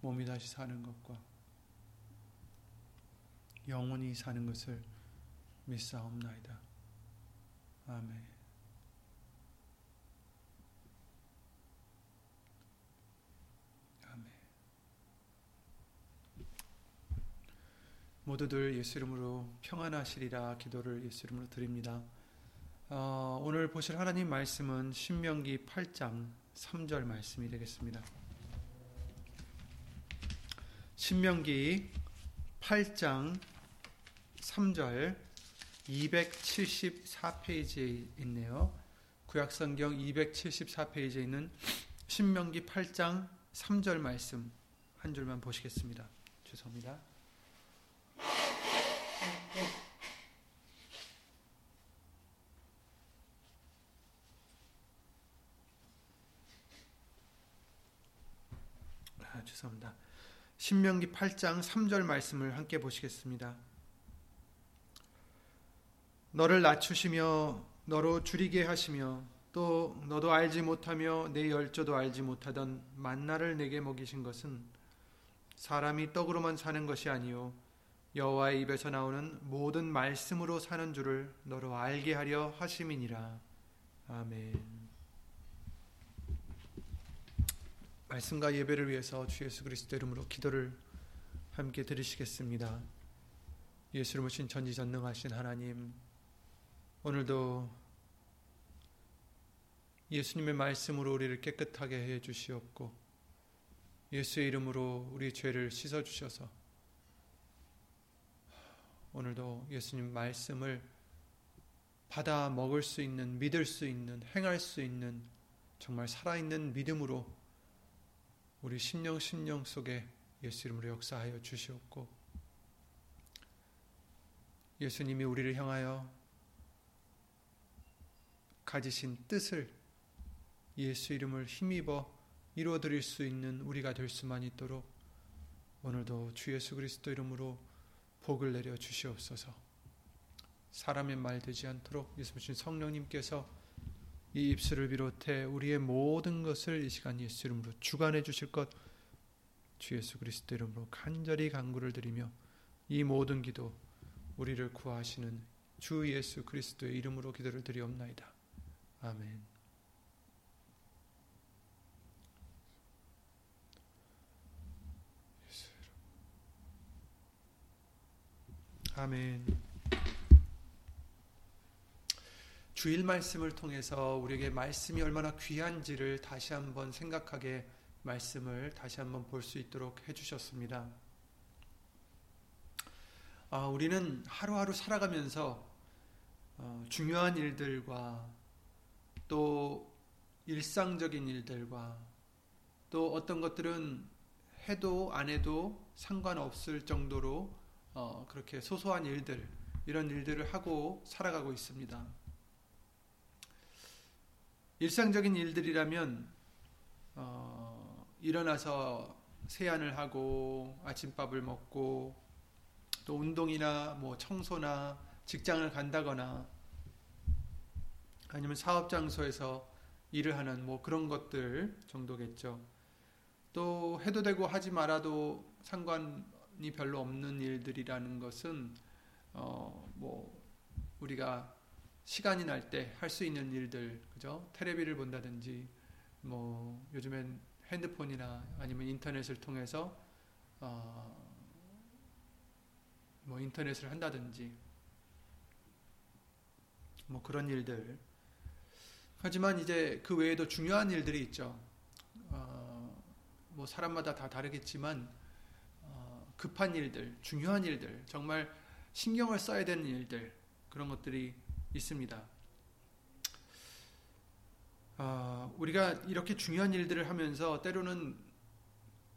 몸이 다시 사는 것과 영원히 사는 것을 믿사옵나이다. 아멘. 아멘. 모두들 예수 이름으로 평안하시리라 기도를 예수 이름으로 드립니다. 어, 오늘 보실 하나님 말씀은 신명기 8장 3절 말씀이 되겠습니다. 신명기 8장 3절 274페이지에 있네요. 구약성경 274페이지에 있는 신명기 8장 3절 말씀 한 줄만 보시겠습니다. 죄송합니다. 아, 죄송합니다. 신명기 8장 3절 말씀을 함께 보시겠습니다. 너를 낮추시며 너로 줄이게 하시며 또 너도 알지 못하며 내 열조도 알지 못하던 만나를 내게 먹이신 것은 사람이 떡으로만 사는 것이 아니요 여호와의 입에서 나오는 모든 말씀으로 사는 줄을 너로 알게 하려 하심이니라. 아멘. 말씀과 예배를 위해서 주 예수 그리스도 이름으로 기도를 함께 드리시겠습니다. 예수를 모신 전지전능하신 하나님, 오늘도 예수님의 말씀으로 우리를 깨끗하게 해 주시옵고, 예수의 이름으로 우리 죄를 씻어 주셔서, 오늘도 예수님 말씀을 받아 먹을 수 있는, 믿을 수 있는, 행할 수 있는, 정말 살아있는 믿음으로 우리 심령 심령 속에 예수 이름으로 역사하여 주시옵고 예수님이 우리를 향하여 가지신 뜻을 예수 이름을 힘입어 이루어 드릴 수 있는 우리가 될 수만 있도록 오늘도 주 예수 그리스도 이름으로 복을 내려 주시옵소서. 사람의 말 되지 않도록 예수님 성령님께서 이 입술을 비롯해 우리의 모든 것을 이 시간 예수 이름으로 주관해 주실 것 주 예수 그리스도 이름으로 간절히 간구를 드리며 이 모든 기도 우리를 구하시는 주 예수 그리스도의 이름으로 기도를 드리옵나이다. 아멘. 아멘. 주일 말씀을 통해서 우리에게 말씀이 얼마나 귀한지를 다시 한번 생각하게 말씀을 다시 한번 볼 수 있도록 해주셨습니다. 아, 우리는 하루하루 살아가면서 어, 중요한 일들과 또 일상적인 일들과 또 어떤 것들은 해도 안 해도 상관없을 정도로 어, 그렇게 소소한 일들 이런 일들을 하고 살아가고 있습니다. 일상적인 일들이라면 어, 일어나서 세안을 하고 아침밥을 먹고 또 운동이나 뭐 청소나 직장을 간다거나 아니면 사업 장소에서 일을 하는 뭐 그런 것들 정도겠죠. 또 해도 되고 하지 말아도 상관이 별로 없는 일들이라는 것은 어 뭐 우리가 시간이 날 때 할 수 있는 일들, 그죠? 테레비를 본다든지, 뭐, 요즘엔 핸드폰이나 아니면 인터넷을 통해서, 어, 뭐 인터넷을 한다든지 뭐 그런 일들. 하지만 이제 그 외에도 중요한 일들이 있죠. 어, 뭐 사람마다 다 다르겠지만 어, 급한 일들, 중요한 일들, 정말 신경을 써야 되는 일들 그런 것들이 있습니다. 어, 우리가 이렇게 중요한 일들을 하면서 때로는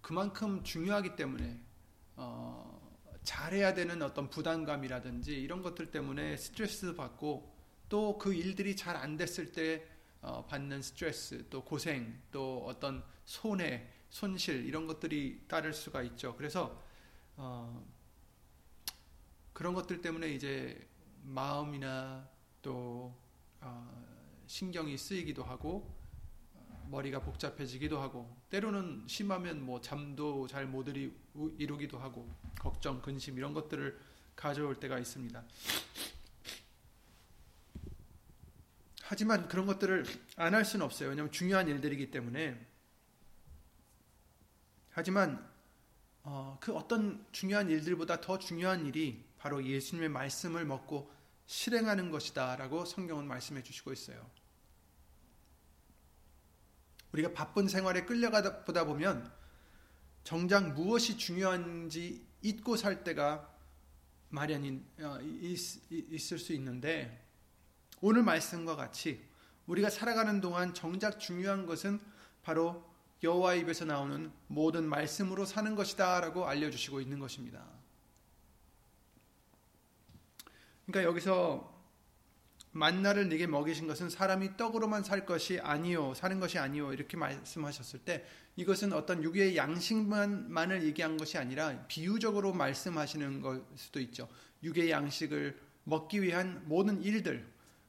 그만큼 중요하기 때문에 어, 잘해야 되는 어떤 부담감이라든지 이런 것들 때문에 스트레스 받고 또 그 일들이 잘 안 됐을 때 어, 받는 스트레스, 또 고생, 또 어떤 손해, 손실 이런 것들이 따를 수가 있죠. 그래서 어, 그런 것들 때문에 이제 마음이나 또 어, 신경이 쓰이기도 하고 머리가 복잡해지기도 하고 때로는 심하면 뭐 잠도 잘 못 이루기도 하고 걱정, 근심 이런 것들을 가져올 때가 있습니다. 하지만 그런 것들을 안 할 수는 없어요. 왜냐하면 중요한 일들이기 때문에. 하지만 어, 그 어떤 중요한 일들보다 더 중요한 일이 바로 예수님의 말씀을 먹고 실행하는 것이다 라고 성경은 말씀해 주시고 있어요. 우리가 바쁜 생활에 끌려가다 보면 정작 무엇이 중요한지 잊고 살 때가 마련인 어, 있을 수 있는데 오늘 말씀과 같이 우리가 살아가는 동안 정작 중요한 것은 바로 여호와 입에서 나오는 모든 말씀으로 사는 것이다라고 알려 주시고 있는 것입니다. 그러니까 여기서 만나를 네게 먹이신 것은 사람이 떡으로만 살 것이 아니요 사는 것이 아니요 이렇게 말씀하셨을 때 이것은 어떤 육의 양식만만을 얘기한 것이 아니라 비유적으로 말씀하시는 걸 수도 있죠. 육의 양식을 먹기 위한 모든 일들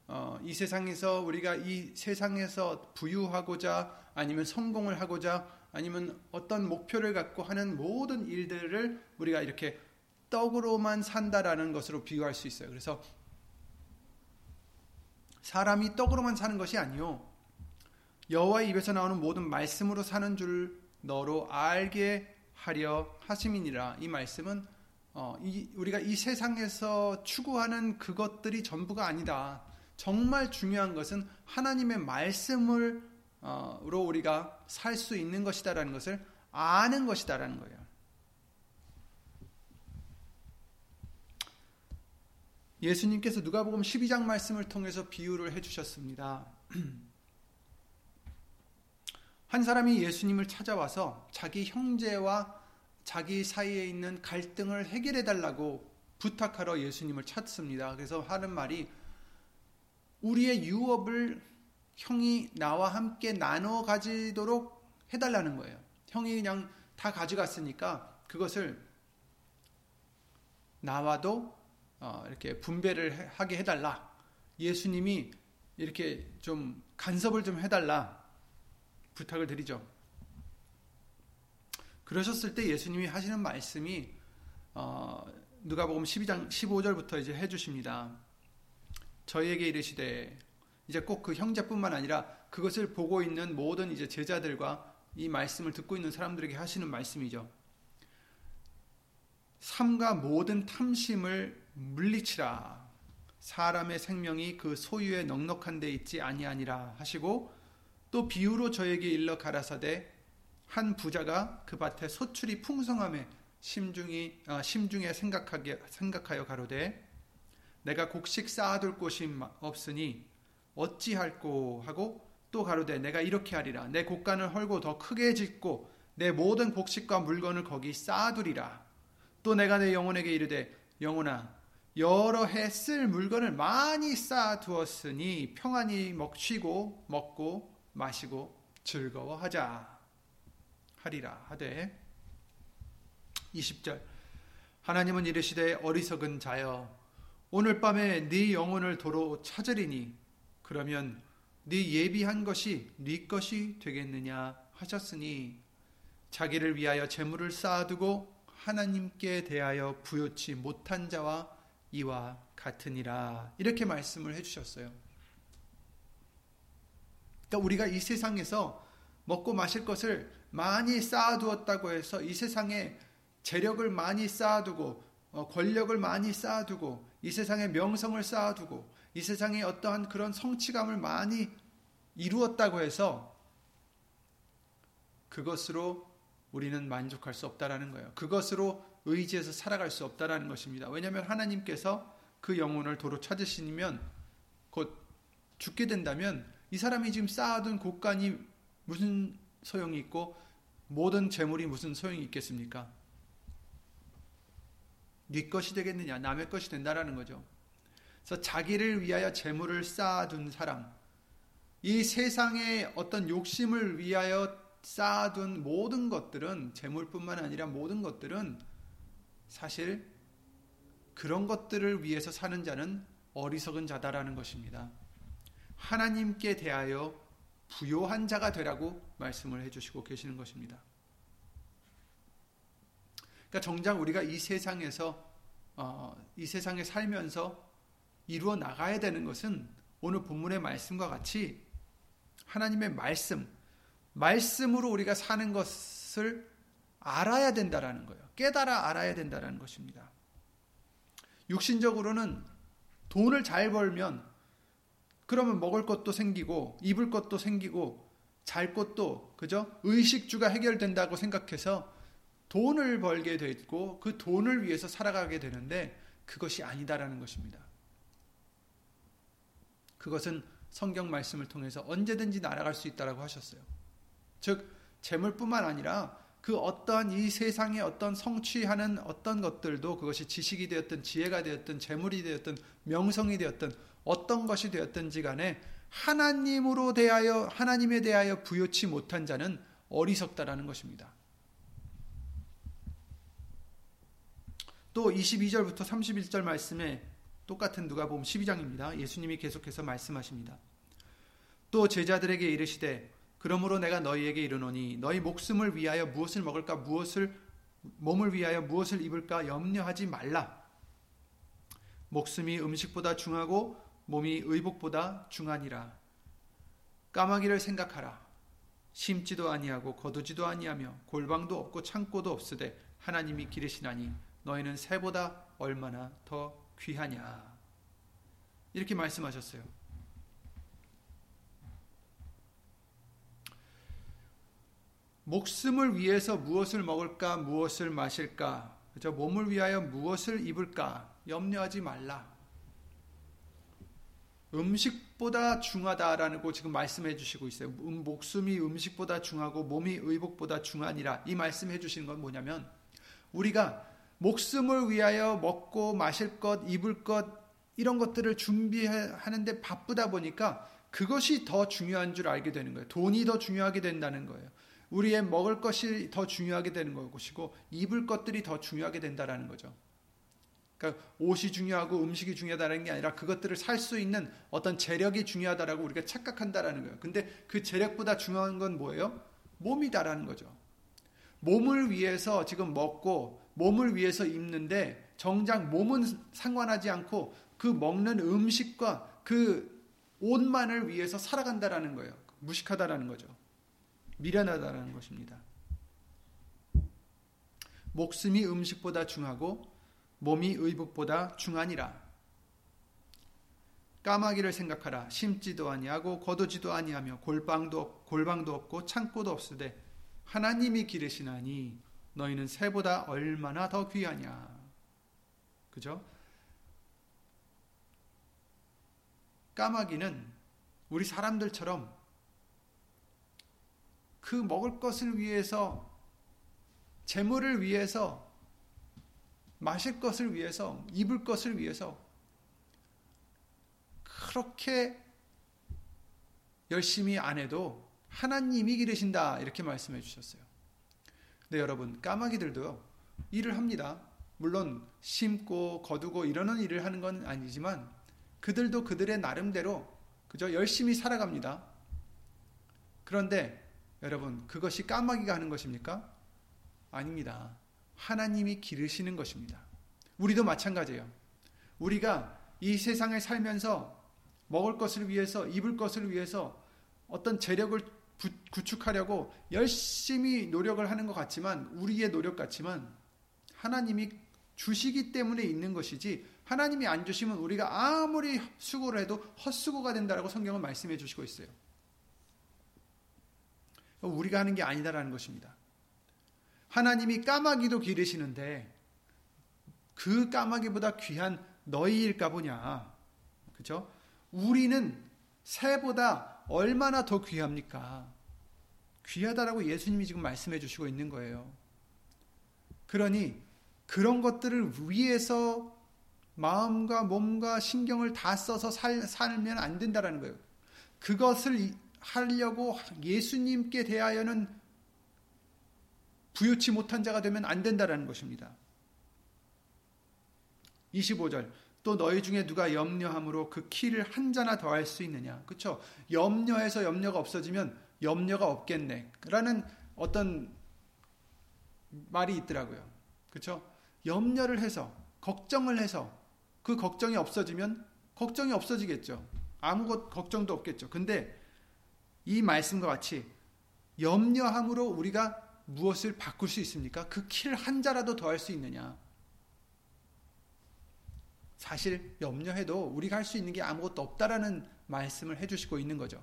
어, 이 세상에서 우리가 이 세상에서 부유하고자 아니면 성공을 하고자 아니면 어떤 목표를 갖고 하는 모든 일들을 우리가 이렇게 떡으로만 산다라는 것으로 비유할 수 있어요. 그래서 사람이 떡으로만 사는 것이 아니요 여호와의 입에서 나오는 모든 말씀으로 사는 줄 너로 알게 하려 하심이니라. 이 말씀은 어, 이, 우리가 이 세상에서 추구하는 그것들이 전부가 아니다. 정말 중요한 것은 하나님의 말씀으로 어, 우리가 살 수 있는 것이다라는 것을 아는 것이다라는 거예요. 예수님께서 누가복음 12장 말씀을 통해서 비유를 해 주셨습니다. 한 사람이 예수님을 찾아와서 자기 형제와 자기 사이에 있는 갈등을 해결해 달라고 부탁하러 예수님을 찾습니다. 그래서 하는 말이 우리의 유업을 형이 나와 함께 나눠 가지도록 해달라는 거예요. 형이 그냥 다 가져갔으니까 그것을 나와도 어, 이렇게 분배를 하게 해달라. 예수님이 이렇게 좀 간섭을 좀 해달라. 부탁을 드리죠. 그러셨을 때 예수님이 하시는 말씀이 어, 누가복음 12장 15절부터 이제 해주십니다. 저희에게 이르시되 이제 꼭 그 형제뿐만 아니라 그것을 보고 있는 모든 이제 제자들과 이 말씀을 듣고 있는 사람들에게 하시는 말씀이죠. 삼가 모든 탐심을 물리치라. 사람의 생명이 그 소유에 넉넉한 데 있지 아니하니라 하시고 또 비유로 저에게 일러 가라사대 한 부자가 그 밭에 소출이 풍성함에 심중이 아, 심중에 생각하게 생각하여 가로되 내가 곡식 쌓아둘 곳이 없으니 어찌할꼬 하고 또 가로되 내가 이렇게 하리라 내 곡간을 헐고 더 크게 짓고 내 모든 곡식과 물건을 거기 쌓아두리라 또 내가 내 영혼에게 이르되 영혼아 여러 해 쓸 물건을 많이 쌓아두었으니 평안히 먹 쉬고 먹고 마시고 즐거워하자 하리라 하되 20절. 하나님은 이르시되 어리석은 자여 오늘 밤에 네 영혼을 도로 찾으리니 그러면 네 예비한 것이 네 것이 되겠느냐 하셨으니 자기를 위하여 재물을 쌓아두고 하나님께 대하여 부요치 못한 자와 이와 같으니라 이렇게 말씀을 해주셨어요. 그러니까 우리가 이 세상에서 먹고 마실 것을 많이 쌓아두었다고 해서 이 세상에 재력을 많이 쌓아두고 어, 권력을 많이 쌓아두고 이 세상에 명성을 쌓아두고 이 세상에 어떠한 그런 성취감을 많이 이루었다고 해서 그것으로 우리는 만족할 수 없다라는 거예요. 그것으로 의지해서 살아갈 수 없다라는 것입니다. 왜냐하면 하나님께서 그 영혼을 도로 찾으시면 곧 죽게 된다면 이 사람이 지금 쌓아둔 곳간이 무슨 소용이 있고 모든 재물이 무슨 소용이 있겠습니까? 네 것이 되겠느냐 남의 것이 된다라는 거죠. 그래서 자기를 위하여 재물을 쌓아둔 사람 이 세상의 어떤 욕심을 위하여 쌓아둔 모든 것들은 재물뿐만 아니라 모든 것들은 사실 그런 것들을 위해서 사는 자는 어리석은 자다라는 것입니다. 하나님께 대하여 부요한 자가 되라고 말씀을 해주시고 계시는 것입니다. 그러니까 정작 우리가 이 세상에서 어, 이 세상에 살면서 이루어 나가야 되는 것은 오늘 본문의 말씀과 같이 하나님의 말씀, 말씀으로 우리가 사는 것을 알아야 된다라는 거예요. 깨달아 알아야 된다라는 것입니다. 육신적으로는 돈을 잘 벌면 그러면 먹을 것도 생기고 입을 것도 생기고 잘 것도 그죠? 의식주가 해결된다고 생각해서 돈을 벌게 되고 그 돈을 위해서 살아가게 되는데 그것이 아니다라는 것입니다. 그것은 성경 말씀을 통해서 언제든지 날아갈 수 있다라고 하셨어요. 즉 재물뿐만 아니라 그 어떠한 이 세상의 어떤 성취하는 어떤 것들도 그것이 지식이 되었든 지혜가 되었든 재물이 되었든 명성이 되었든 어떤 것이 되었든지 간에 하나님으로 대하여 하나님에 대하여 부여치 못한 자는 어리석다라는 것입니다. 또 22절부터 31절 말씀에 똑같은 누가복음 12장입니다. 예수님이 계속해서 말씀하십니다. 또 제자들에게 이르시되 그러므로 내가 너희에게 이르노니 너희 목숨을 위하여 무엇을 먹을까 무엇을 몸을 위하여 무엇을 입을까 염려하지 말라. 목숨이 음식보다 중하고 몸이 의복보다 중하니라. 까마귀를 생각하라. 심지도 아니하고 거두지도 아니하며 골방도 없고 창고도 없으되 하나님이 기르시나니 너희는 새보다 얼마나 더 귀하냐. 이렇게 말씀하셨어요. 목숨을 위해서 무엇을 먹을까, 무엇을 마실까, 그죠? 몸을 위하여 무엇을 입을까 염려하지 말라. 음식보다 중하다라는 거 지금 말씀해 주시고 있어요. 음, 목숨이 음식보다 중하고 몸이 의복보다 중하니라. 이 말씀해 주시는 건 뭐냐면 우리가 목숨을 위하여 먹고 마실 것, 입을 것 이런 것들을 준비하는데 바쁘다 보니까 그것이 더 중요한 줄 알게 되는 거예요. 돈이 더 중요하게 된다는 거예요. 우리의 먹을 것이 더 중요하게 되는 것이고 입을 것들이 더 중요하게 된다라는 거죠. 그러니까 옷이 중요하고 음식이 중요하다는 게 아니라 그것들을 살 수 있는 어떤 재력이 중요하다라고 우리가 착각한다라는 거예요. 근데 그 재력보다 중요한 건 뭐예요? 몸이다라는 거죠. 몸을 위해서 지금 먹고 몸을 위해서 입는데 정작 몸은 상관하지 않고 그 먹는 음식과 그 옷만을 위해서 살아간다라는 거예요. 무식하다라는 거죠. 미련하다라는 것입니다. 목숨이 음식보다 중하고 몸이 의복보다 중하니라. 까마귀를 생각하라. 심지도 아니하고 거두지도 아니하며 골방도 골방도 없고 창고도 없으되 하나님이 기르시나니 너희는 새보다 얼마나 더 귀하냐. 그죠? 까마귀는 우리 사람들처럼 그 먹을 것을 위해서 재물을 위해서 마실 것을 위해서 입을 것을 위해서 그렇게 열심히 안 해도 하나님이 기르신다 이렇게 말씀해 주셨어요. 근데 여러분 까마귀들도요 일을 합니다. 물론 심고 거두고 이러는 일을 하는 건 아니지만 그들도 그들의 나름대로 그저 열심히 살아갑니다. 그런데 여러분, 그것이 까마귀가 하는 것입니까? 아닙니다. 하나님이 기르시는 것입니다. 우리도 마찬가지예요. 우리가 이 세상에 살면서 먹을 것을 위해서, 입을 것을 위해서 어떤 재력을 구축하려고 열심히 노력을 하는 것 같지만, 우리의 노력 같지만, 하나님이 주시기 때문에 있는 것이지 하나님이 안 주시면 우리가 아무리 수고를 해도 헛수고가 된다라고 성경은 말씀해 주시고 있어요. 우리가 하는 게 아니다라는 것입니다. 하나님이 까마귀도 기르시는데 그 까마귀보다 귀한 너희일까 보냐. 그죠? 우리는 새보다 얼마나 더 귀합니까? 귀하다라고 예수님이 지금 말씀해 주시고 있는 거예요. 그러니 그런 것들을 위해서 마음과 몸과 신경을 다 써서 살, 살면 안 된다라는 거예요. 그것을 하려고 예수님께 대하여는 부유치 못한 자가 되면 안 된다라는 것입니다. 25절 또 너희 중에 누가 염려함으로 그 키를 한 자나 더할 수 있느냐. 그렇죠? 염려해서 염려가 없어지면 염려가 없겠네. 라는 어떤 말이 있더라고요. 그렇죠? 염려를 해서 걱정을 해서 그 걱정이 없어지면 걱정이 없어지겠죠. 아무것 걱정도 없겠죠. 근데 이 말씀과 같이 염려함으로 우리가 무엇을 바꿀 수 있습니까? 그 키를 한 자라도 더할 수 있느냐? 사실 염려해도 우리가 할 수 있는 게 아무것도 없다라는 말씀을 해주시고 있는 거죠.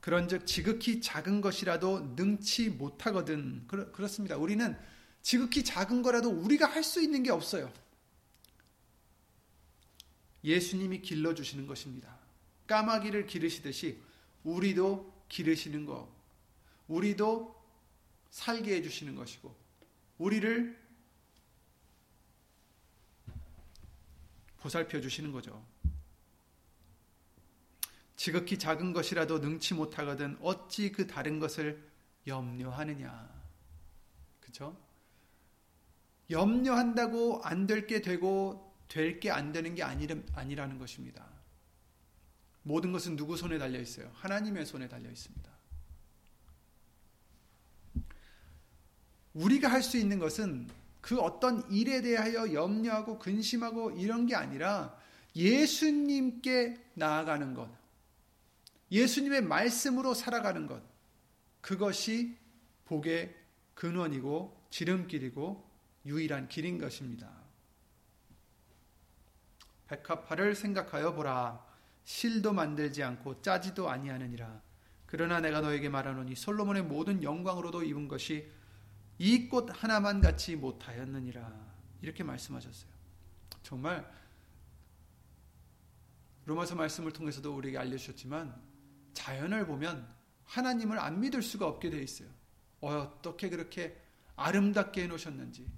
그런즉 지극히 작은 것이라도 능치 못하거든. 그렇, 그렇습니다. 우리는 지극히 작은 거라도 우리가 할 수 있는 게 없어요. 예수님이 길러주시는 것입니다. 까마귀를 기르시듯이 우리도 기르시는 거, 우리도 살게 해주시는 것이고, 우리를 보살펴 주시는 거죠. 지극히 작은 것이라도 능치 못하거든 어찌 그 다른 것을 염려하느냐. 그죠? 염려한다고 안 될 게 되고 될 게 안 되는 게 아니라는 것입니다. 모든 것은 누구 손에 달려 있어요? 하나님의 손에 달려 있습니다. 우리가 할 수 있는 것은 그 어떤 일에 대하여 염려하고 근심하고 이런 게 아니라 예수님께 나아가는 것, 예수님의 말씀으로 살아가는 것, 그것이 복의 근원이고 지름길이고 유일한 길인 것입니다. 백합화를 생각하여 보라. 실도 만들지 않고 짜지도 아니하느니라. 그러나 내가 너에게 말하노니 솔로몬의 모든 영광으로도 입은 것이 이 꽃 하나만 같이 못하였느니라. 이렇게 말씀하셨어요. 정말 로마서 말씀을 통해서도 우리에게 알려주셨지만 자연을 보면 하나님을 안 믿을 수가 없게 되어 있어요. 어떻게 그렇게 아름답게 해놓으셨는지,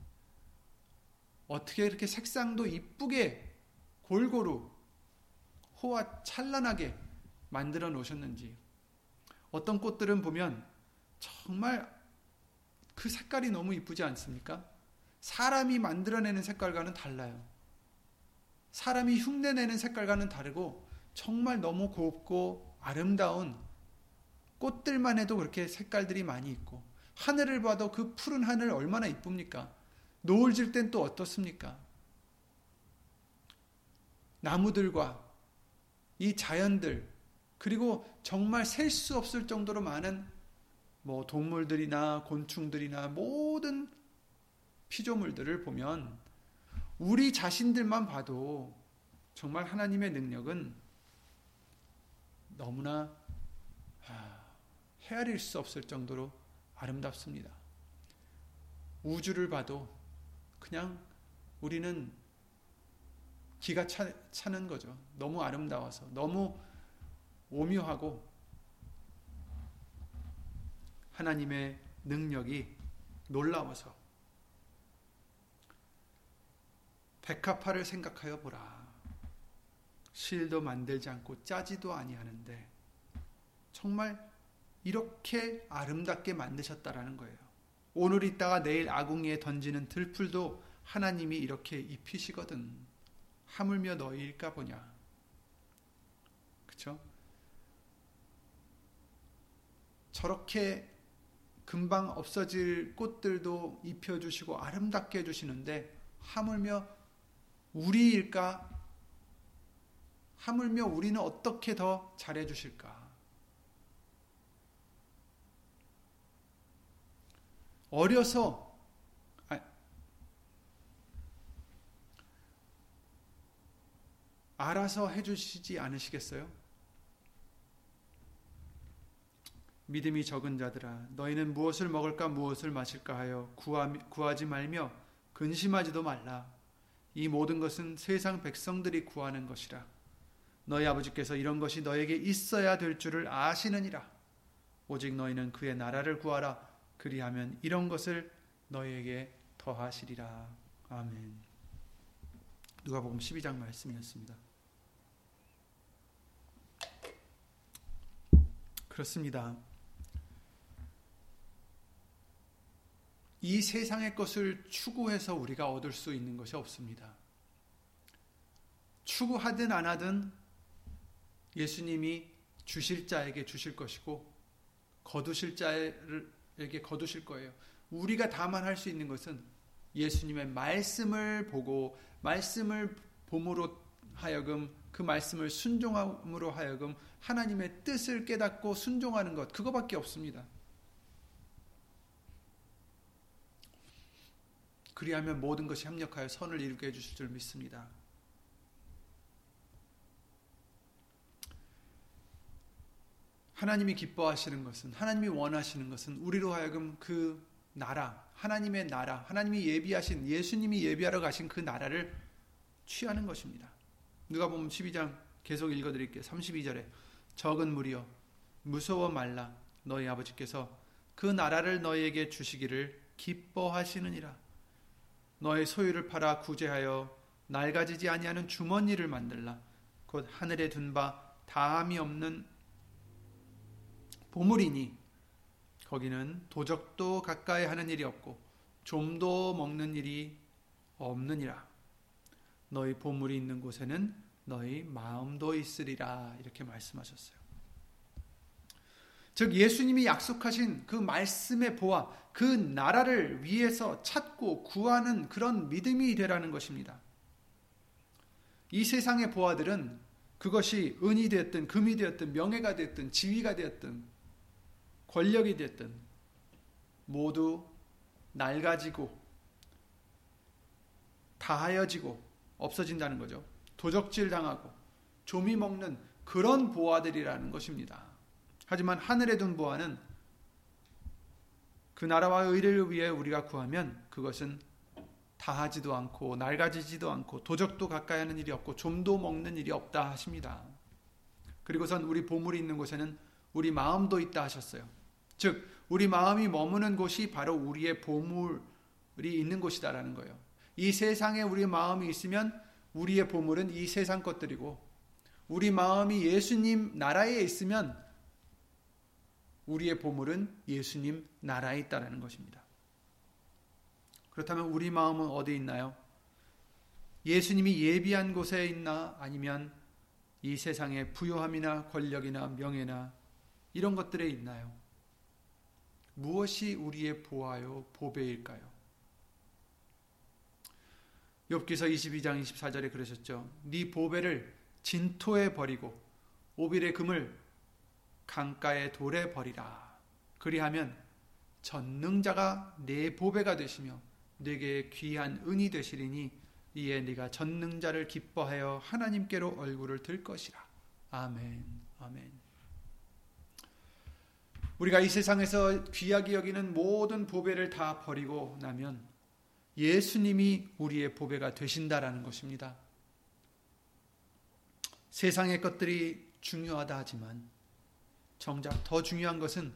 어떻게 이렇게 색상도 이쁘게 골고루 호화 찬란하게 만들어 놓으셨는지, 어떤 꽃들은 보면 정말 그 색깔이 너무 이쁘지 않습니까? 사람이 만들어내는 색깔과는 달라요. 사람이 흉내내는 색깔과는 다르고 정말 너무 곱고 아름다운 꽃들만 해도 그렇게 색깔들이 많이 있고 하늘을 봐도 그 푸른 하늘 얼마나 이쁩니까? 노을 질 땐 또 어떻습니까? 나무들과 이 자연들 그리고 정말 셀 수 없을 정도로 많은 뭐 동물들이나 곤충들이나 모든 피조물들을 보면 우리 자신들만 봐도 정말 하나님의 능력은 너무나 헤아릴 수 없을 정도로 아름답습니다. 우주를 봐도 그냥 우리는 기가 차, 차는 거죠. 너무 아름다워서, 너무 오묘하고 하나님의 능력이 놀라워서 백합화를 생각하여 보라. 실도 만들지 않고 짜지도 아니하는데 정말 이렇게 아름답게 만드셨다라는 거예요. 오늘 있다가 내일 아궁이에 던지는 들풀도 하나님이 이렇게 입히시거든. 하물며 너희일까 보냐. 그쵸? 저렇게 금방 없어질 꽃들도 입혀주시고 아름답게 해주시는데 하물며 우리일까? 하물며 우리는 어떻게 더 잘해주실까? 어려서 알아서 해주시지 않으시겠어요? 믿음이 적은 자들아 너희는 무엇을 먹을까 무엇을 마실까 하여 구하, 구하 지 말며 근심하지도 말라. 이 모든 것은 세상 백성들이 구하는 것이라. 너희 아버지께서 이런 것이 너에게 있어야 될 줄을 아시느니라. 오직 너희는 그의 나라를 구하라. 그리하면 이런 것을 너희에게 더하시리라. 아멘. 누가복음 12장 말씀이었습니다. 그렇습니다. 이 세상의 것을 추구해서 우리가 얻을 수 있는 것이 없습니다. 추구하든 안 하든 예수님이 주실 자에게 주실 것이고 거두실 자에게 거두실 거예요. 우리가 다만 할 수 있는 것은 예수님의 말씀을 보고 말씀을 봄으로 하여금 그 말씀을 순종함으로 하여금 하나님의 뜻을 깨닫고 순종하는 것 그거밖에 없습니다. 그리하면 모든 것이 협력하여 선을 이루게 해 주실 줄 믿습니다. 하나님이 기뻐하시는 것은 하나님이 원하시는 것은 우리로 하여금 그 나라 하나님의 나라 하나님이 예비하신 예수님이 예비하러 가신 그 나라를 취하는 것입니다. 누가 보면 12장 계속 읽어 드릴게요. 32절에 적은 무리여 무서워 말라 너희 아버지께서 그 나라를 너희에게 주시기를 기뻐하시느니라 너의 소유를 팔아 구제하여 낡아지지 아니하는 주머니를 만들라. 곧 하늘에 둔 바 다함이 없는 보물이니 거기는 도적도 가까이 하는 일이 없고 좀도 먹는 일이 없느니라. 너희 보물이 있는 곳에는 너희 마음도 있으리라. 이렇게 말씀하셨어요. 즉 예수님이 약속하신 그 말씀의 보아 그 나라를 위해서 찾고 구하는 그런 믿음이 되라는 것입니다. 이 세상의 보아들은 그것이 은이 되었든 금이 되었든 명예가 되었든 지위가 되었든 권력이 되었든 모두 낡아지고 다하여지고 없어진다는 거죠. 도적질 당하고 조미 먹는 그런 보아들이라는 것입니다. 하지만 하늘에 둔 보아는 그 나라와 의를 위해 우리가 구하면 그것은 다하지도 않고 낡아지지도 않고 도적도 가까이 하는 일이 없고 좀도 먹는 일이 없다 하십니다. 그리고선 우리 보물이 있는 곳에는 우리 마음도 있다 하셨어요. 즉 우리 마음이 머무는 곳이 바로 우리의 보물이 있는 곳이다라는 거예요. 이 세상에 우리 마음이 있으면 우리의 보물은 이 세상 것들이고 우리 마음이 예수님 나라에 있으면 우리의 보물은 예수님 나라에 있다라는 것입니다. 그렇다면 우리 마음은 어디 있나요? 예수님이 예비한 곳에 있나 아니면 이 세상의 부요함이나 권력이나 명예나 이런 것들에 있나요? 무엇이 우리의 보아요 보배일까요? 욥기서 22장 24절에 그러셨죠. 네 보배를 진토에 버리고 오빌의 금을 강가의 돌에 버리라. 그리하면 전능자가 내 보배가 되시며 내게 귀한 은이 되시리니 이에 네가 전능자를 기뻐하여 하나님께로 얼굴을 들 것이라. 아멘. 아멘. 우리가 이 세상에서 귀하게 여기는 모든 보배를 다 버리고 나면 예수님이 우리의 보배가 되신다라는 것입니다. 세상의 것들이 중요하다 하지만 정작 더 중요한 것은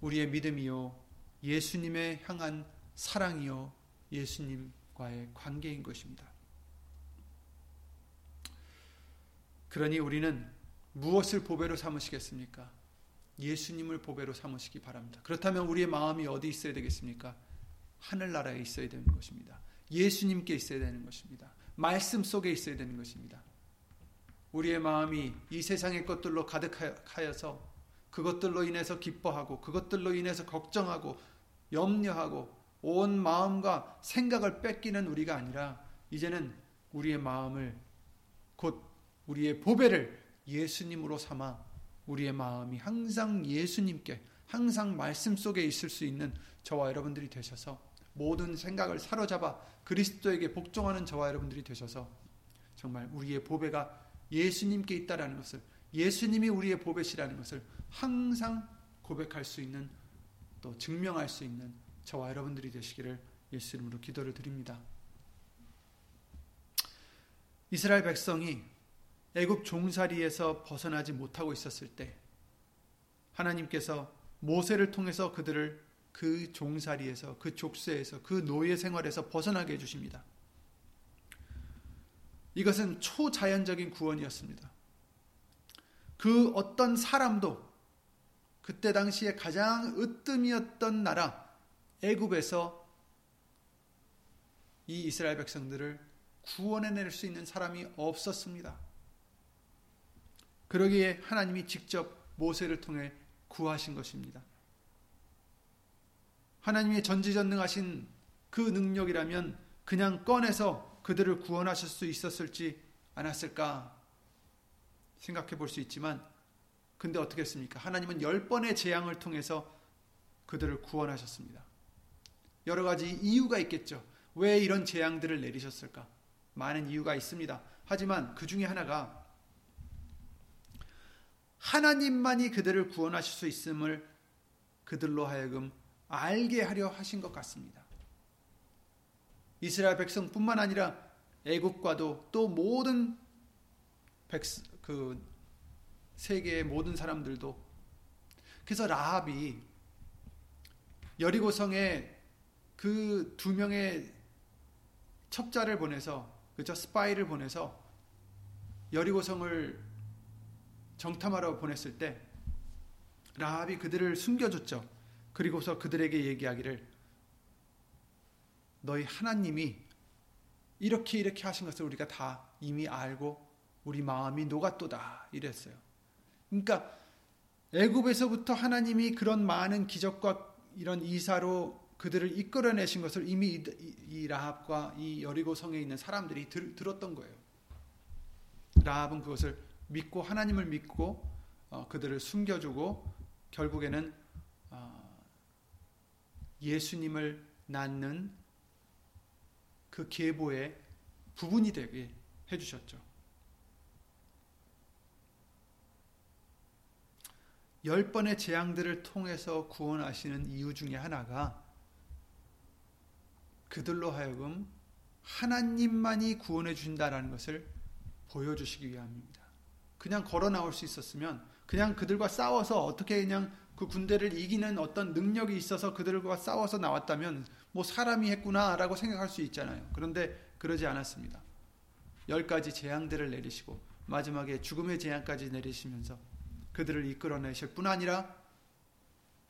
우리의 믿음이요 예수님의 향한 사랑이요 예수님과의 관계인 것입니다. 그러니 우리는 무엇을 보배로 삼으시겠습니까? 예수님을 보배로 삼으시기 바랍니다. 그렇다면 우리의 마음이 어디 있어야 되겠습니까? 하늘나라에 있어야 되는 것입니다. 예수님께 있어야 되는 것입니다. 말씀 속에 있어야 되는 것입니다. 우리의 마음이 이 세상의 것들로 가득하여서 그것들로 인해서 기뻐하고 그것들로 인해서 걱정하고 염려하고 온 마음과 생각을 뺏기는 우리가 아니라 이제는 우리의 마음을 곧 우리의 보배를 예수님으로 삼아 우리의 마음이 항상 예수님께 항상 말씀 속에 있을 수 있는 저와 여러분들이 되셔서 모든 생각을 사로잡아 그리스도에게 복종하는 저와 여러분들이 되셔서 정말 우리의 보배가 예수님께 있다라는 것을 예수님이 우리의 보배시라는 것을 항상 고백할 수 있는 또 증명할 수 있는 저와 여러분들이 되시기를 예수 이름으로 기도를 드립니다. 이스라엘 백성이 애굽 종살이에서 벗어나지 못하고 있었을 때 하나님께서 모세를 통해서 그들을 그 종살이에서 그 족쇄에서 그 노예 생활에서 벗어나게 해 주십니다. 이것은 초자연적인 구원이었습니다. 그 어떤 사람도 그때 당시에 가장 으뜸이었던 나라 애굽에서 이 이스라엘 백성들을 구원해낼 수 있는 사람이 없었습니다. 그러기에 하나님이 직접 모세를 통해 구하신 것입니다. 하나님의 전지전능하신 그 능력이라면 그냥 꺼내서 그들을 구원하실 수 있었을지 않았을까 생각해 볼 수 있지만 근데 어떻게 했습니까? 하나님은 열 번의 재앙을 통해서 그들을 구원하셨습니다. 여러 가지 이유가 있겠죠. 왜 이런 재앙들을 내리셨을까? 많은 이유가 있습니다. 하지만 그 중에 하나가 하나님만이 그들을 구원하실 수 있음을 그들로 하여금 알게 하려 하신 것 같습니다. 이스라엘 백성뿐만 아니라 애국과도 또 모든 백, 그 세계의 모든 사람들도 그래서 라합이 여리고성에 그 두 명의 첩자를 보내서 그저 스파이를 보내서 여리고성을 정탐하러 보냈을 때 라합이 그들을 숨겨줬죠. 그리고서 그들에게 얘기하기를 너희 하나님이 이렇게 이렇게 하신 것을 우리가 다 이미 알고 우리 마음이 녹았도다 이랬어요. 그러니까 애굽에서부터 하나님이 그런 많은 기적과 이런 이사로 그들을 이끌어내신 것을 이미 이 라합과 이 여리고 성에 있는 사람들이 들, 들었던 거예요. 라합은 그것을 믿고 하나님을 믿고 어, 그들을 숨겨주고 결국에는 어, 예수님을 낳는 그 계보의 부분이 되게 해주셨죠. 열 번의 재앙들을 통해서 구원하시는 이유 중에 하나가 그들로 하여금 하나님만이 구원해 준다라는 것을 보여주시기 위함입니다. 그냥 걸어 나올 수 있었으면 그냥 그들과 싸워서 어떻게 그냥 그 군대를 이기는 어떤 능력이 있어서 그들과 싸워서 나왔다면 뭐 사람이 했구나라고 생각할 수 있잖아요. 그런데 그러지 않았습니다. 열 가지 재앙들을 내리시고 마지막에 죽음의 재앙까지 내리시면서 그들을 이끌어내실 뿐 아니라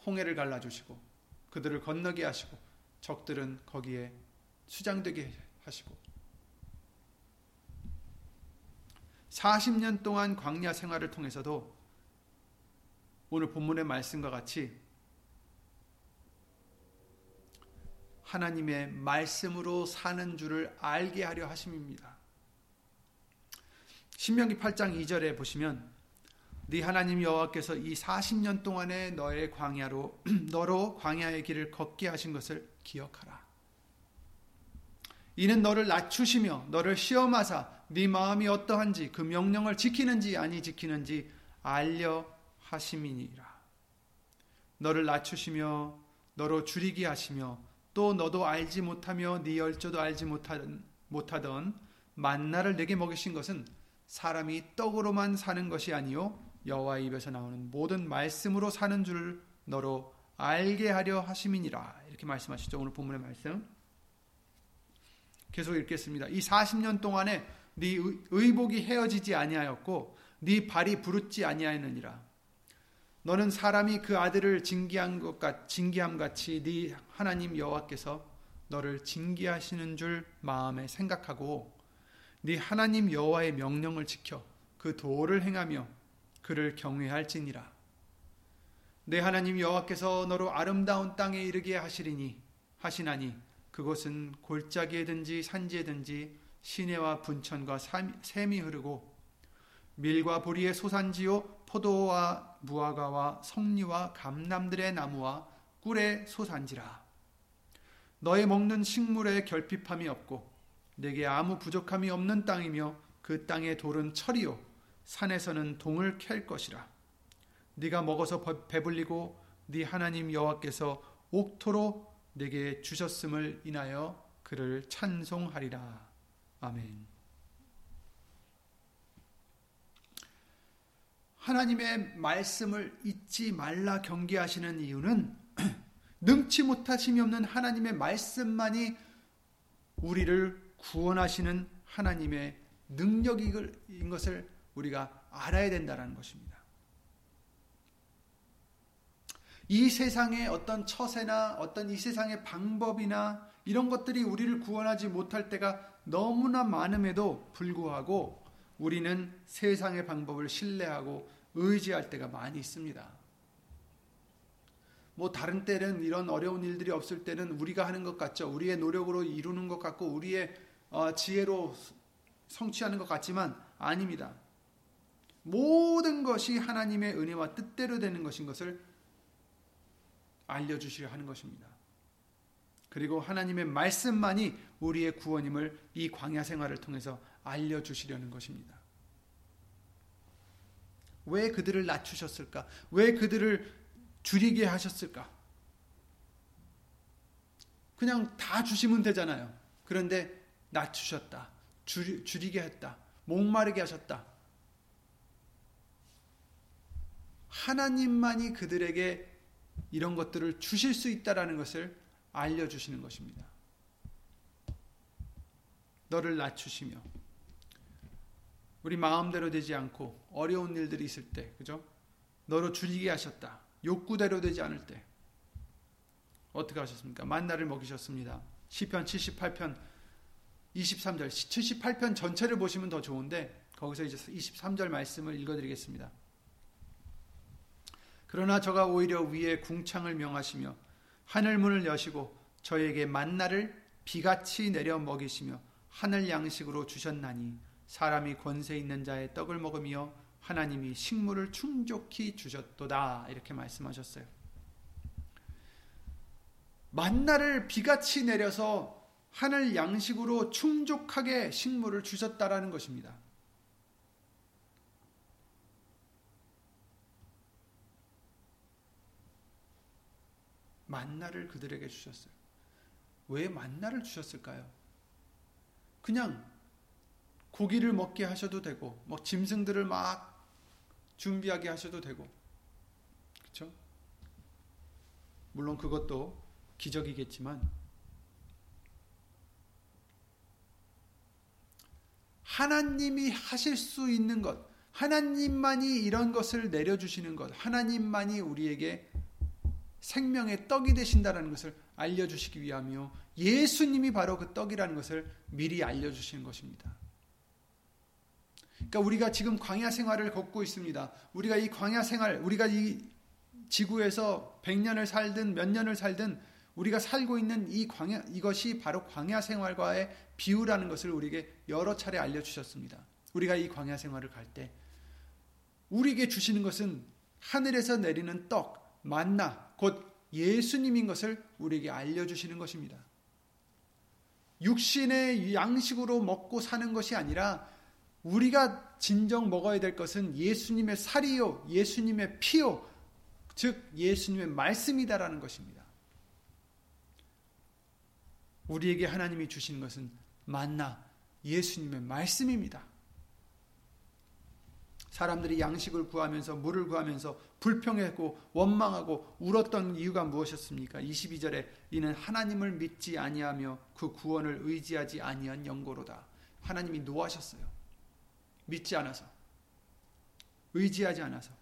홍해를 갈라주시고 그들을 건너게 하시고 적들은 거기에 수장되게 하시고 40년 동안 광야 생활을 통해서도 오늘 본문의 말씀과 같이 하나님의 말씀으로 사는 줄을 알게 하려 하심입니다. 신명기 8장 2절에 보시면 네 하나님 여호와께서 이 40년 동안에 너의 광야로 너로 광야의 길을 걷게 하신 것을 기억하라. 이는 너를 낮추시며 너를 시험하사 네 마음이 어떠한지 그 명령을 지키는지 아니 지키는지 알려 하심이니라. 너를 낮추시며 너로 줄이게 하시며 또 너도 알지 못하며 네 열조도 알지 못하던, 못하던 만나를 내게 먹이신 것은 사람이 떡으로만 사는 것이 아니요 여호와의 입에서 나오는 모든 말씀으로 사는 줄 너로 알게 하려 하심이니라. 이렇게 말씀하시죠. 오늘 본문의 말씀. 계속 읽겠습니다. 이 40년 동안에 네 의복이 헤어지지 아니하였고 네 발이 부르지 아니하였느니라. 너는 사람이 그 아들을 징계한 것 같 징계함 같이 네 하나님 여호와께서 너를 징계하시는 줄 마음에 생각하고 네 하나님 여호와의 명령을 지켜 그 도를 행하며 그를 경외할지니라. 내 하나님 여호와께서 너로 아름다운 땅에 이르게 하시리니 하시나니 그곳은 골짜기에든지 산지에든지 시내와 분천과 샘이 흐르고 밀과 보리의 소산지요 포도와 무화과와 성리와 감남들의 나무와 꿀의 소산지라. 너의 먹는 식물에 결핍함이 없고 내게 아무 부족함이 없는 땅이며 그 땅의 돌은 철이요. 산에서는 동을 캘 것이라. 네가 먹어서 배불리고 네 하나님 여호와께서 옥토로 내게 주셨음을 인하여 그를 찬송하리라. 아멘. 하나님의 말씀을 잊지 말라 경계하시는 이유는 능치 못하심이 없는 하나님의 말씀만이 우리를 구원하시는 하나님의 능력인 것을 우리가 알아야 된다는 것입니다. 이 세상의 어떤 처세나 어떤 이 세상의 방법이나 이런 것들이 우리를 구원하지 못할 때가 너무나 많음에도 불구하고 우리는 세상의 방법을 신뢰하고 의지할 때가 많이 있습니다. 뭐 다른 때는 이런 어려운 일들이 없을 때는 우리가 하는 것 같죠. 우리의 노력으로 이루는 것 같고 우리의 어, 지혜로 성취하는 것 같지만 아닙니다. 모든 것이 하나님의 은혜와 뜻대로 되는 것인 것을 알려주시려 하는 것입니다. 그리고 하나님의 말씀만이 우리의 구원임을 이 광야 생활을 통해서 알려주시려는 것입니다. 왜 그들을 낮추셨을까? 왜 그들을 줄이게 하셨을까? 그냥 다 주시면 되잖아요. 그런데 낮추셨다. 줄, 줄이게 했다. 목마르게 하셨다. 하나님만이 그들에게 이런 것들을 주실 수 있다라는 것을 알려주시는 것입니다. 너를 낮추시며 우리 마음대로 되지 않고 어려운 일들이 있을 때, 그죠? 너로 줄이게 하셨다. 욕구대로 되지 않을 때 어떻게 하셨습니까? 만나를 먹이셨습니다. 시편 78편 23절 78편 전체를 보시면 더 좋은데 거기서 이제 23절 말씀을 읽어드리겠습니다. 그러나 저가 오히려 위에 궁창을 명하시며 하늘 문을 여시고 저에게 만나를 비같이 내려 먹이시며 하늘 양식으로 주셨나니 사람이 권세 있는 자의 떡을 먹으며 하나님이 식물을 충족히 주셨도다. 이렇게 말씀하셨어요. 만나를 비같이 내려서 하늘 양식으로 충족하게 식물을 주셨다라는 것입니다. 만나를 그들에게 주셨어요. 왜 만나를 주셨을까요? 그냥 고기를 먹게 하셔도 되고, 뭐 짐승들을 막 준비하게 하셔도 되고. 그렇죠? 물론 그것도 기적이겠지만 하나님이 하실 수 있는 것, 하나님만이 이런 것을 내려주시는 것, 하나님만이 우리에게 생명의 떡이 되신다는 것을 알려주시기 위함이요. 예수님이 바로 그 떡이라는 것을 미리 알려주시는 것입니다. 그러니까 우리가 지금 광야 생활을 걷고 있습니다. 우리가 이 광야 생활, 우리가 이 지구에서 100년을 살든 몇 년을 살든 우리가 살고 있는 이 광야 이것이 바로 광야 생활과의 비유라는 것을 우리에게 여러 차례 알려 주셨습니다. 우리가 이 광야 생활을 갈 때 우리에게 주시는 것은 하늘에서 내리는 떡, 만나, 곧 예수님인 것을 우리에게 알려 주시는 것입니다. 육신의 양식으로 먹고 사는 것이 아니라 우리가 진정 먹어야 될 것은 예수님의 살이요, 예수님의 피요, 즉 예수님의 말씀이다라는 것입니다. 우리에게 하나님이 주신 것은 만나 예수님의 말씀입니다. 사람들이 양식을 구하면서 물을 구하면서 불평했고 원망하고 울었던 이유가 무엇이었습니까? 22절에 이는 하나님을 믿지 아니하며 그 구원을 의지하지 아니한 영고로다. 하나님이 노하셨어요. 믿지 않아서. 의지하지 않아서.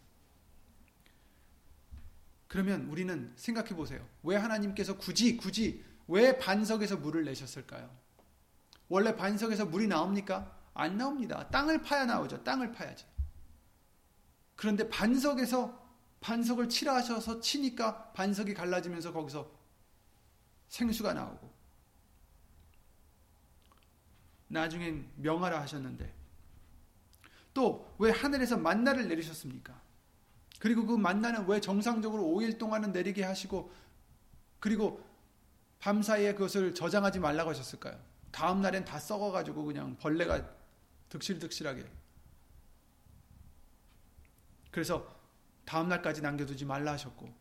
그러면 우리는 생각해 보세요. 왜 하나님께서 굳이, 굳이, 왜 반석에서 물을 내셨을까요? 원래 반석에서 물이 나옵니까? 안 나옵니다. 땅을 파야 나오죠. 땅을 파야지. 그런데 반석에서 반석을 치라 하셔서 치니까 반석이 갈라지면서 거기서 생수가 나오고 나중엔 명하라 하셨는데 또 왜 하늘에서 만나를 내리셨습니까? 그리고 그 만나는 왜 정상적으로 5일 동안은 내리게 하시고 그리고 밤사이에 그것을 저장하지 말라고 하셨을까요? 다음 날엔 다 썩어 가지고 그냥 벌레가 득실득실하게. 그래서 다음 날까지 남겨두지 말라 하셨고.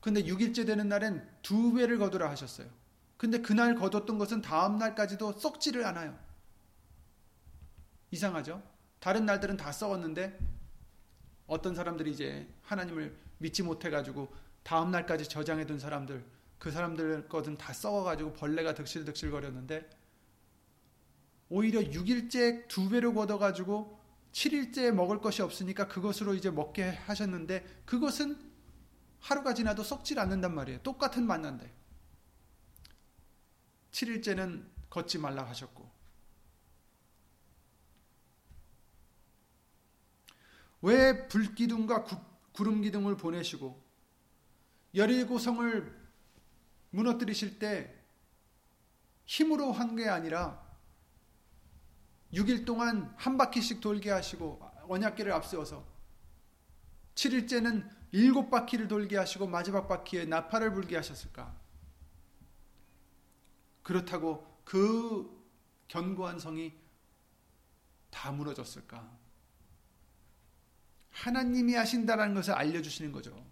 근데 6일째 되는 날엔 두 배를 거두라 하셨어요. 근데 그날 거뒀던 것은 다음 날까지도 썩지를 않아요. 이상하죠? 다른 날들은 다 썩었는데 어떤 사람들이 이제 하나님을 믿지 못해가지고 다음 날까지 저장해둔 사람들 그 사람들 것은 다 썩어가지고 벌레가 득실득실 거렸는데 오히려 6일째 두 배로 걷어가지고 7일째 먹을 것이 없으니까 그것으로 이제 먹게 하셨는데 그것은 하루가 지나도 썩질 않는단 말이에요. 똑같은 만난데. 7일째는 걷지 말라 하셨고. 왜 불기둥과 구름 기둥을 보내시고 열일고성을 무너뜨리실 때 힘으로 한 게 아니라 6일 동안 한 바퀴씩 돌게 하시고 언약계를 앞세워서 7일째는 일곱 바퀴를 돌게 하시고 마지막 바퀴에 나팔을 불게 하셨을까? 그렇다고 그 견고한 성이 다 무너졌을까? 하나님이 하신다라는 것을 알려주시는 거죠.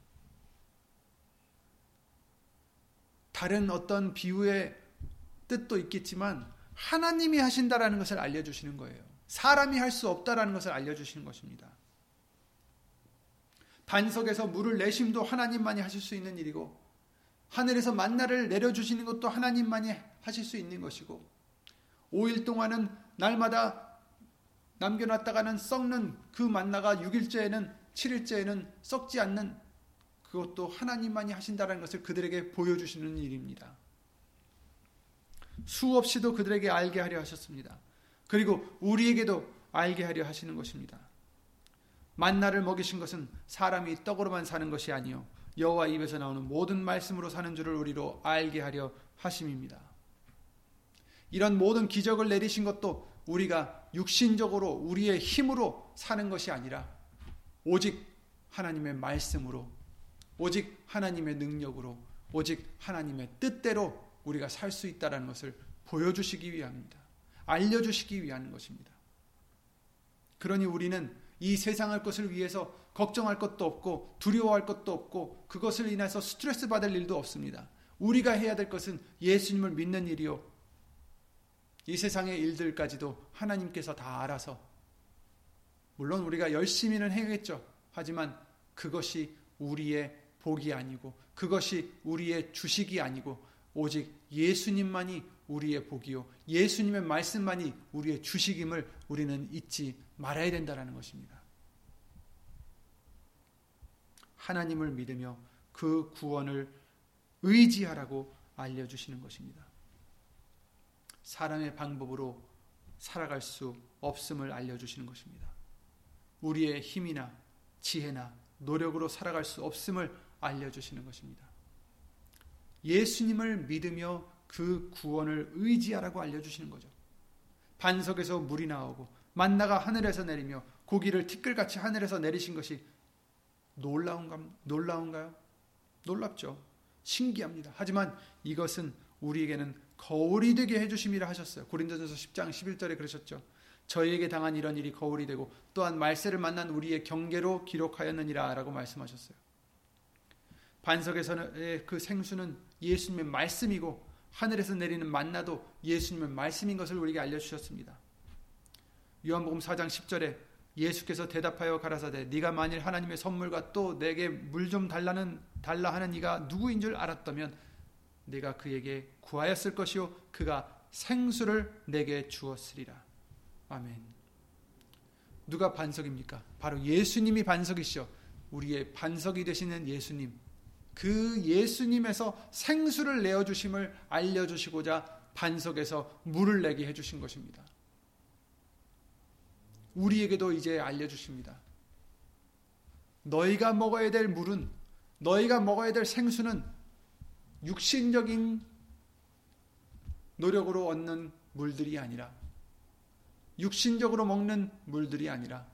다른 어떤 비유의 뜻도 있겠지만 하나님이 하신다라는 것을 알려주시는 거예요. 사람이 할 수 없다라는 것을 알려주시는 것입니다. 반석에서 물을 내심도 하나님만이 하실 수 있는 일이고 하늘에서 만나를 내려주시는 것도 하나님만이 하실 수 있는 것이고 5일 동안은 날마다 남겨놨다가는 썩는 그 만나가 6일째에는 7일째에는 썩지 않는 그것도 하나님만이 하신다는 것을 그들에게 보여주시는 일입니다. 수없이도 그들에게 알게 하려 하셨습니다. 그리고 우리에게도 알게 하려 하시는 것입니다. 만나를 먹이신 것은 사람이 떡으로만 사는 것이 아니요 여호와 입에서 나오는 모든 말씀으로 사는 줄을 우리로 알게 하려 하심입니다. 이런 모든 기적을 내리신 것도 우리가 육신적으로 우리의 힘으로 사는 것이 아니라 오직 하나님의 말씀으로 오직 하나님의 능력으로 오직 하나님의 뜻대로 우리가 살 수 있다는 것을 보여주시기 위함입니다. 알려주시기 위한 것입니다. 그러니 우리는 이 세상의 것을 위해서 걱정할 것도 없고 두려워할 것도 없고 그것을 인해서 스트레스 받을 일도 없습니다. 우리가 해야 될 것은 예수님을 믿는 일이요. 이 세상의 일들까지도 하나님께서 다 알아서 물론 우리가 열심히는 해야겠죠. 하지만 그것이 우리의 복이 아니고 그것이 우리의 주식이 아니고 오직 예수님만이 우리의 복이요. 예수님의 말씀만이 우리의 주식임을 우리는 잊지 말아야 된다는 것입니다. 하나님을 믿으며 그 구원을 의지하라고 알려 주시는 것입니다. 사람의 방법으로 살아갈 수 없음을 알려주시는 것입니다. 우리의 힘이나 지혜나 노력으로 살아갈 수 없음을 알려주시는 것입니다. 예수님을 믿으며 그 구원을 의지하라고 알려주시는 거죠. 반석에서 물이 나오고 만나가 하늘에서 내리며 고기를 티끌같이 하늘에서 내리신 것이 놀라운가, 놀라운가요? 놀랍죠. 신기합니다. 하지만 이것은 우리에게는 거울이 되게 해주심이라 하셨어요. 고린도전서 10장 11절에 그러셨죠. 저희에게 당한 이런 일이 거울이 되고 또한 말세를 만난 우리의 경계로 기록하였느니라 라고 말씀하셨어요. 반석에서는 그 생수는 예수님의 말씀이고 하늘에서 내리는 만나도 예수님의 말씀인 것을 우리에게 알려주셨습니다. 요한복음 4장 10절에 예수께서 대답하여 가라사대 네가 만일 하나님의 선물과 또 내게 물 좀 달라는 달라 하는 이가 누구인 줄 알았다면 네가 그에게 구하였을 것이요 그가 생수를 내게 주었으리라. 아멘. 누가 반석입니까? 바로 예수님이 반석이시죠. 우리의 반석이 되시는 예수님. 그 예수님에서 생수를 내어 주심을 알려 주시고자 반석에서 물을 내게 해 주신 것입니다. 우리에게도 이제 알려 주십니다. 너희가 먹어야 될 물은 너희가 먹어야 될 생수는 육신적인 노력으로 얻는 물들이 아니라 육신적으로 먹는 물들이 아니라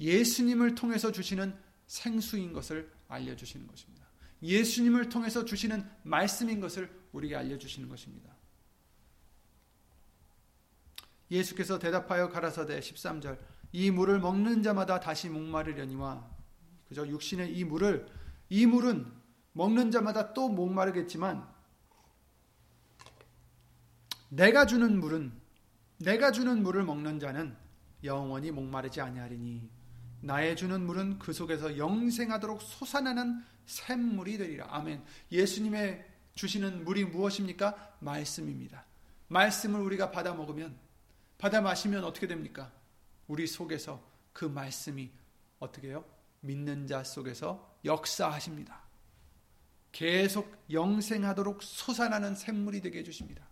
예수님을 통해서 주시는 생수인 것을 알려주시는 것입니다. 예수님을 통해서 주시는 말씀인 것을 우리에게 알려주시는 것입니다. 예수께서 대답하여 가라사대 13절 이 물을 먹는 자마다 다시 목마르려니와 그저 육신의 이 물을 이 물은 먹는 자마다 또 목마르겠지만 내가 주는 물은 내가 주는 물을 먹는 자는 영원히 목마르지 아니하리니 나의 주는 물은 그 속에서 영생하도록 솟아나는 샘물이 되리라. 아멘. 예수님의 주시는 물이 무엇입니까? 말씀입니다. 말씀을 우리가 받아 먹으면 받아 마시면 어떻게 됩니까? 우리 속에서 그 말씀이 어떻게 해요? 믿는 자 속에서 역사하십니다. 계속 영생하도록 솟아나는 샘물이 되게 해주십니다.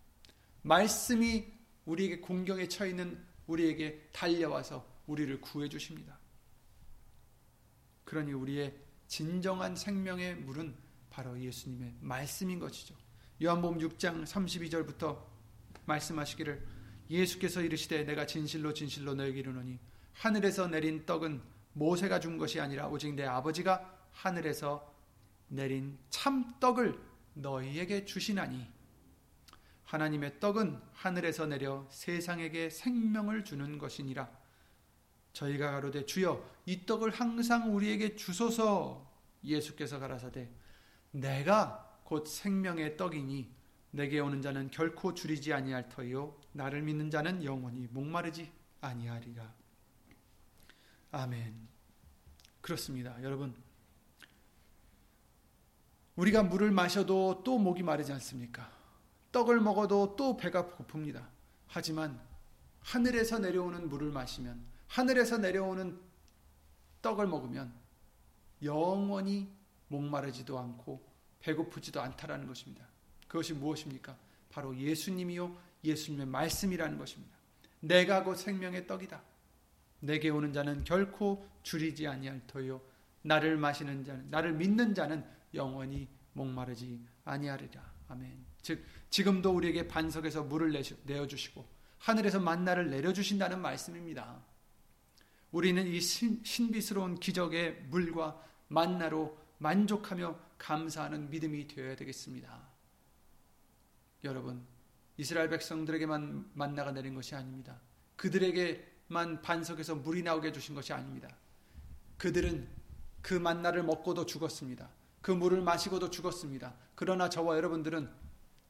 말씀이 우리에게 공경에 처해 있는 우리에게 달려와서 우리를 구해 주십니다. 그러니 우리의 진정한 생명의 물은 바로 예수님의 말씀인 것이죠. 요한복음 6장 32절부터 말씀하시기를 예수께서 이르시되 내가 진실로 진실로 너에게 이르노니 하늘에서 내린 떡은 모세가 준 것이 아니라 오직 내 아버지가 하늘에서 내린 참 떡을 너희에게 주시나니 하나님의 떡은 하늘에서 내려 세상에게 생명을 주는 것이니라 저희가 가로되 주여 이 떡을 항상 우리에게 주소서 예수께서 가라사대 내가 곧 생명의 떡이니 내게 오는 자는 결코 줄이지 아니할 터이요 나를 믿는 자는 영원히 목마르지 아니하리라. 아멘. 그렇습니다. 여러분 우리가 물을 마셔도 또 목이 마르지 않습니까? 떡을 먹어도 또 배가 고픕니다. 하지만 하늘에서 내려오는 물을 마시면 하늘에서 내려오는 떡을 먹으면 영원히 목마르지도 않고 배고프지도 않다라는 것입니다. 그것이 무엇입니까? 바로 예수님이요 예수님의 말씀이라는 것입니다. 내가 곧 생명의 떡이다. 내게 오는 자는 결코 줄이지 아니할 터요 나를 마시는 자는 나를 믿는 자는 영원히 목마르지 아니하리라. 아멘. 즉 지금도 우리에게 반석에서 물을 내어 주시고 하늘에서 만나를 내려 주신다는 말씀입니다. 우리는 이 신비스러운 기적의 물과 만나로 만족하며 감사하는 믿음이 되어야 되겠습니다. 여러분, 이스라엘 백성들에게만 만나가 내린 것이 아닙니다. 그들에게만 반석에서 물이 나오게 해주신 것이 아닙니다. 그들은 그 만나를 먹고도 죽었습니다. 그 물을 마시고도 죽었습니다. 그러나 저와 여러분들은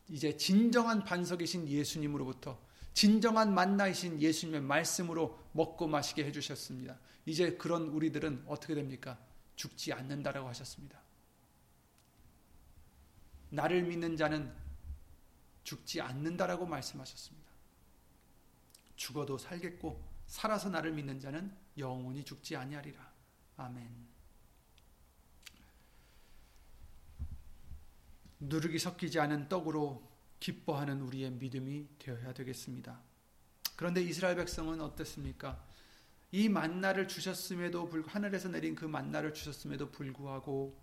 이제 진정한 반석이신 예수님으로부터 진정한 만나이신 예수님의 말씀으로 먹고 마시게 해주셨습니다. 이제 그런 우리들은 어떻게 됩니까? 죽지 않는다라고 하셨습니다. 나를 믿는 자는 죽지 않는다라고 말씀하셨습니다. 죽어도 살겠고 살아서 나를 믿는 자는 영원히 죽지 아니하리라. 아멘. 누룩이 섞이지 않은 떡으로 기뻐하는 우리의 믿음이 되어야 되겠습니다. 그런데 이스라엘 백성은 어떻습니까? 이 만나를 주셨음에도 불구 하늘에서 내린 그 만나를 주셨음에도 불구하고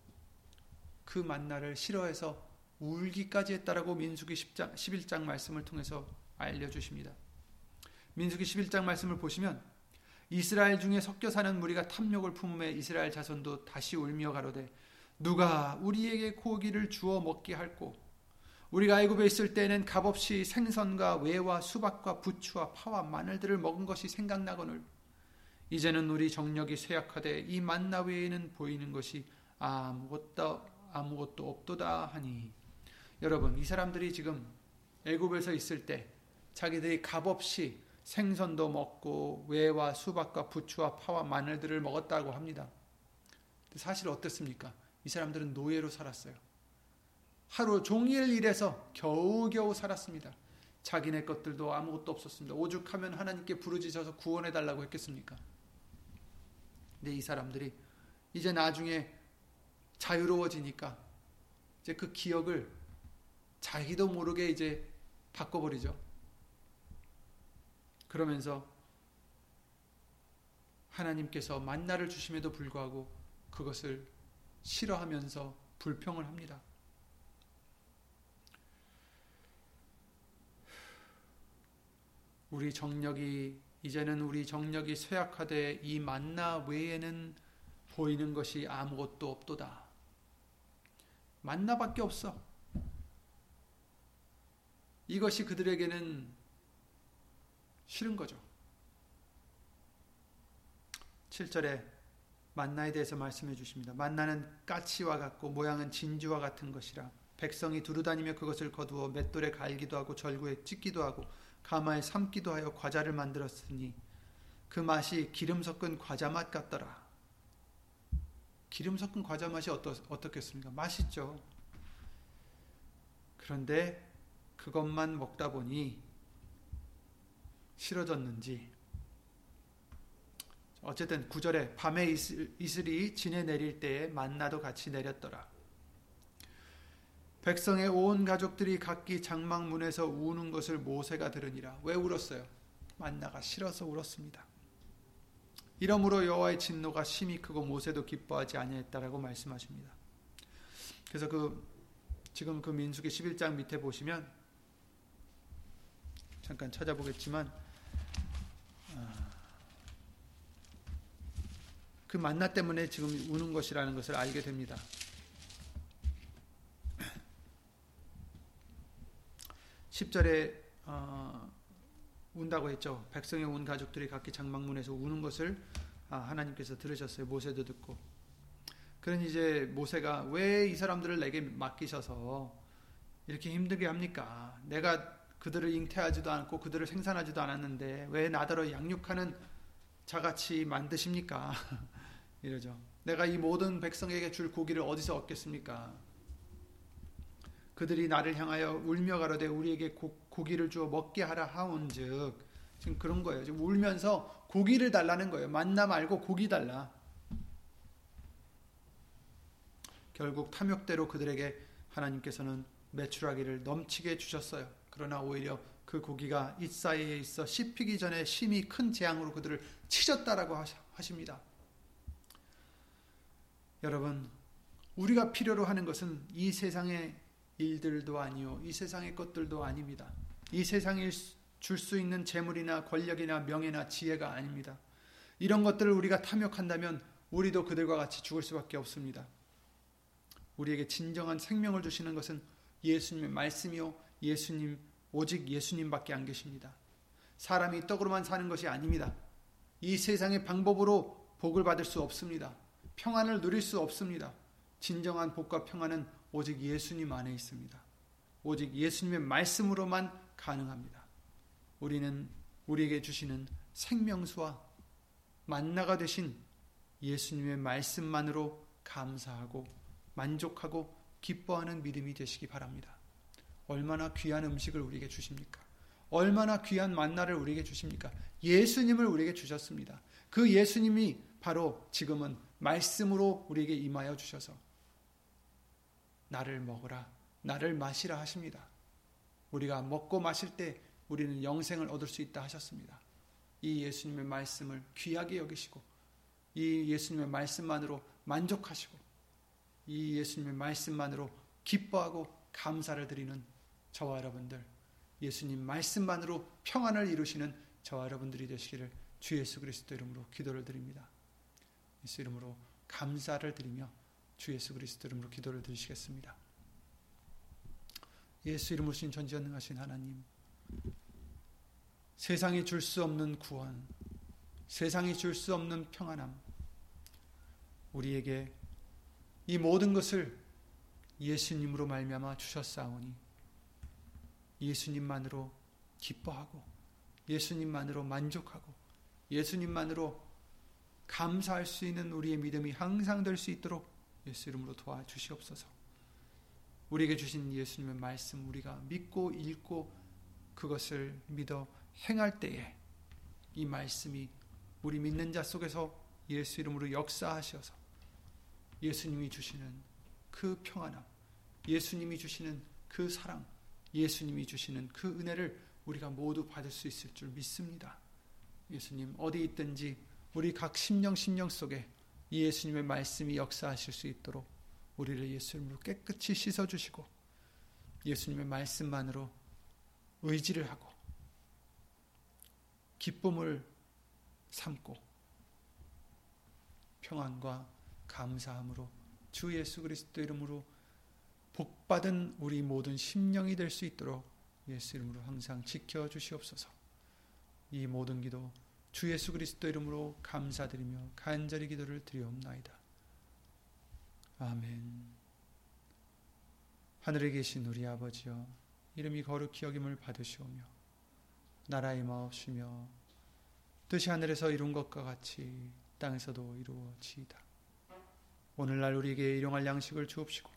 그 만나를 싫어해서 울기까지 했다라고 민수기 10장 11장 말씀을 통해서 알려 주십니다. 민수기 11장 말씀을 보시면 이스라엘 중에 섞여 사는 무리가 탐욕을 품음에 이스라엘 자손도 다시 울며 가로되 누가 우리에게 고기를 주어 먹게 할꼬 우리가 애굽에 있을 때는 값없이 생선과 외와 수박과 부추와 파와 마늘들을 먹은 것이 생각나거늘 이제는 우리 정력이 쇠약하되 이 만나 외에는 보이는 것이 아무것도 아무것도 없도다 하니 여러분 이 사람들이 지금 애굽에서 있을 때 자기들이 값없이 생선도 먹고 외와 수박과 부추와 파와 마늘들을 먹었다고 합니다. 사실 어떻습니까? 이 사람들은 노예로 살았어요. 하루 종일 일해서 겨우겨우 살았습니다. 자기네 것들도 아무것도 없었습니다. 오죽하면 하나님께 부르짖어서 구원해 달라고 했겠습니까? 근데 이 사람들이 이제 나중에 자유로워지니까 이제 그 기억을 자기도 모르게 이제 바꿔버리죠. 그러면서 하나님께서 만나를 주심에도 불구하고 그것을 싫어하면서 불평을 합니다. 우리 정력이 이제는 우리 정력이 쇠약하되 이 만나 외에는 보이는 것이 아무것도 없도다. 만나밖에 없어. 이것이 그들에게는 싫은 거죠. 7절에 만나에 대해서 말씀해 주십니다. 만나는 까치와 같고 모양은 진주와 같은 것이라 백성이 두루다니며 그것을 거두어 맷돌에 갈기도 하고 절구에 찢기도 하고 가마에 삶기도 하여 과자를 만들었으니 그 맛이 기름 섞은 과자 맛 같더라. 기름 섞은 과자 맛이 어떠, 어떻겠습니까? 맛있죠. 그런데 그것만 먹다 보니 싫어졌는지 어쨌든 구절에 밤에 이슬, 이슬이 진에 내릴 때에 만나도 같이 내렸더라. 백성의 온 가족들이 각기 장막문에서 우는 것을 모세가 들으니라. 왜 울었어요? 만나가 싫어서 울었습니다. 이러므로 여호와의 진노가 심히 크고 모세도 기뻐하지 아니했다라고 말씀하십니다. 그래서 그 지금 그 민수기 11장 밑에 보시면 잠깐 찾아보겠지만 그 만나 때문에 지금 우는 것이라는 것을 알게 됩니다. 10절에 어, 운다고 했죠. 백성의 온 가족들이 각기 장막문에서 우는 것을 아, 하나님께서 들으셨어요. 모세도 듣고. 그런 이제 모세가 왜 이 사람들을 내게 맡기셔서 이렇게 힘들게 합니까? 내가 그들을 잉태하지도 않고 그들을 생산하지도 않았는데 왜 나더러 양육하는 자같이 만드십니까? 이러죠. 내가 이 모든 백성에게 줄 고기를 어디서 얻겠습니까? 그들이 나를 향하여 울며 가로되 우리에게 고, 고기를 주어 먹게 하라 하온즉 지금 그런 거예요. 지금 울면서 고기를 달라는 거예요. 만나 말고 고기 달라. 결국 탐욕대로 그들에게 하나님께서는 매출하기를 넘치게 주셨어요. 그러나 오히려 그 고기가 이 사이에 있어 씹히기 전에 심히 큰 재앙으로 그들을 치셨다라고 하십니다. 여러분, 우리가 필요로 하는 것은 이 세상의 일들도 아니요, 이 세상의 것들도 아닙니다. 이 세상에 줄 수 있는 재물이나 권력이나 명예나 지혜가 아닙니다. 이런 것들을 우리가 탐욕한다면 우리도 그들과 같이 죽을 수밖에 없습니다. 우리에게 진정한 생명을 주시는 것은 예수님의 말씀이요, 예수님, 오직 예수님밖에 안 계십니다. 사람이 떡으로만 사는 것이 아닙니다. 이 세상의 방법으로 복을 받을 수 없습니다. 평안을 누릴 수 없습니다. 진정한 복과 평안은 오직 예수님 안에 있습니다. 오직 예수님의 말씀으로만 가능합니다. 우리는 우리에게 주시는 생명수와 만나가 되신 예수님의 말씀만으로 감사하고 만족하고 기뻐하는 믿음이 되시기 바랍니다. 얼마나 귀한 음식을 우리에게 주십니까? 얼마나 귀한 만나를 우리에게 주십니까? 예수님을 우리에게 주셨습니다. 그 예수님이 바로 지금은 말씀으로 우리에게 임하여 주셔서 나를 먹으라, 나를 마시라 하십니다. 우리가 먹고 마실 때 우리는 영생을 얻을 수 있다 하셨습니다. 이 예수님의 말씀을 귀하게 여기시고 이 예수님의 말씀만으로 만족하시고 이 예수님의 말씀만으로 기뻐하고 감사를 드리는 저와 여러분들 예수님 말씀만으로 평안을 이루시는 저와 여러분들이 되시기를 주 예수 그리스도 이름으로 기도를 드립니다. 예수 이름으로 감사를 드리며 주 예수 그리스도 이름으로 기도를 드리시겠습니다. 예수 이름으로 신 전지전능하신 하나님 세상이 줄 수 없는 구원 세상이 줄 수 없는 평안함 우리에게 이 모든 것을 예수님으로 말미암아 주셨사오니 예수님만으로 기뻐하고 예수님만으로 만족하고 예수님만으로 감사할 수 있는 우리의 믿음이 항상 될 수 있도록 예수 이름으로 도와주시옵소서. 우리에게 주신 예수님의 말씀 우리가 믿고 읽고 그것을 믿어 행할 때에 이 말씀이 우리 믿는 자 속에서 예수 이름으로 역사하셔서 예수님이 주시는 그 평안함, 예수님이 주시는 그 사랑, 예수님이 주시는 그 은혜를 우리가 모두 받을 수 있을 줄 믿습니다. 예수님 어디 있든지 우리 각 심령 심령 속에 이 예수님의 말씀이 역사하실 수 있도록 우리를 예수님으로 깨끗이 씻어 주시고 예수님의 말씀만으로 의지를 하고 기쁨을 삼고 평안과 감사함으로 주 예수 그리스도 이름으로 복받은 우리 모든 심령이 될 수 있도록 예수 이름으로 항상 지켜 주시옵소서. 이 모든 기도 주 예수 그리스도 이름으로 감사드리며 간절히 기도를 드리옵나이다. 아멘. 하늘에 계신 우리 아버지여 이름이 거룩히 여김을 받으시오며 나라의 마옵시며 뜻이 하늘에서 이룬 것과 같이 땅에서도 이루어지이다. 오늘날 우리에게 일용할 양식을 주옵시고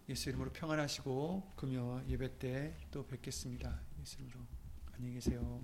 예수 이름으로 평안하시고 금요 예배 때 또 뵙겠습니다. 예수 이름으로 안녕히 계세요.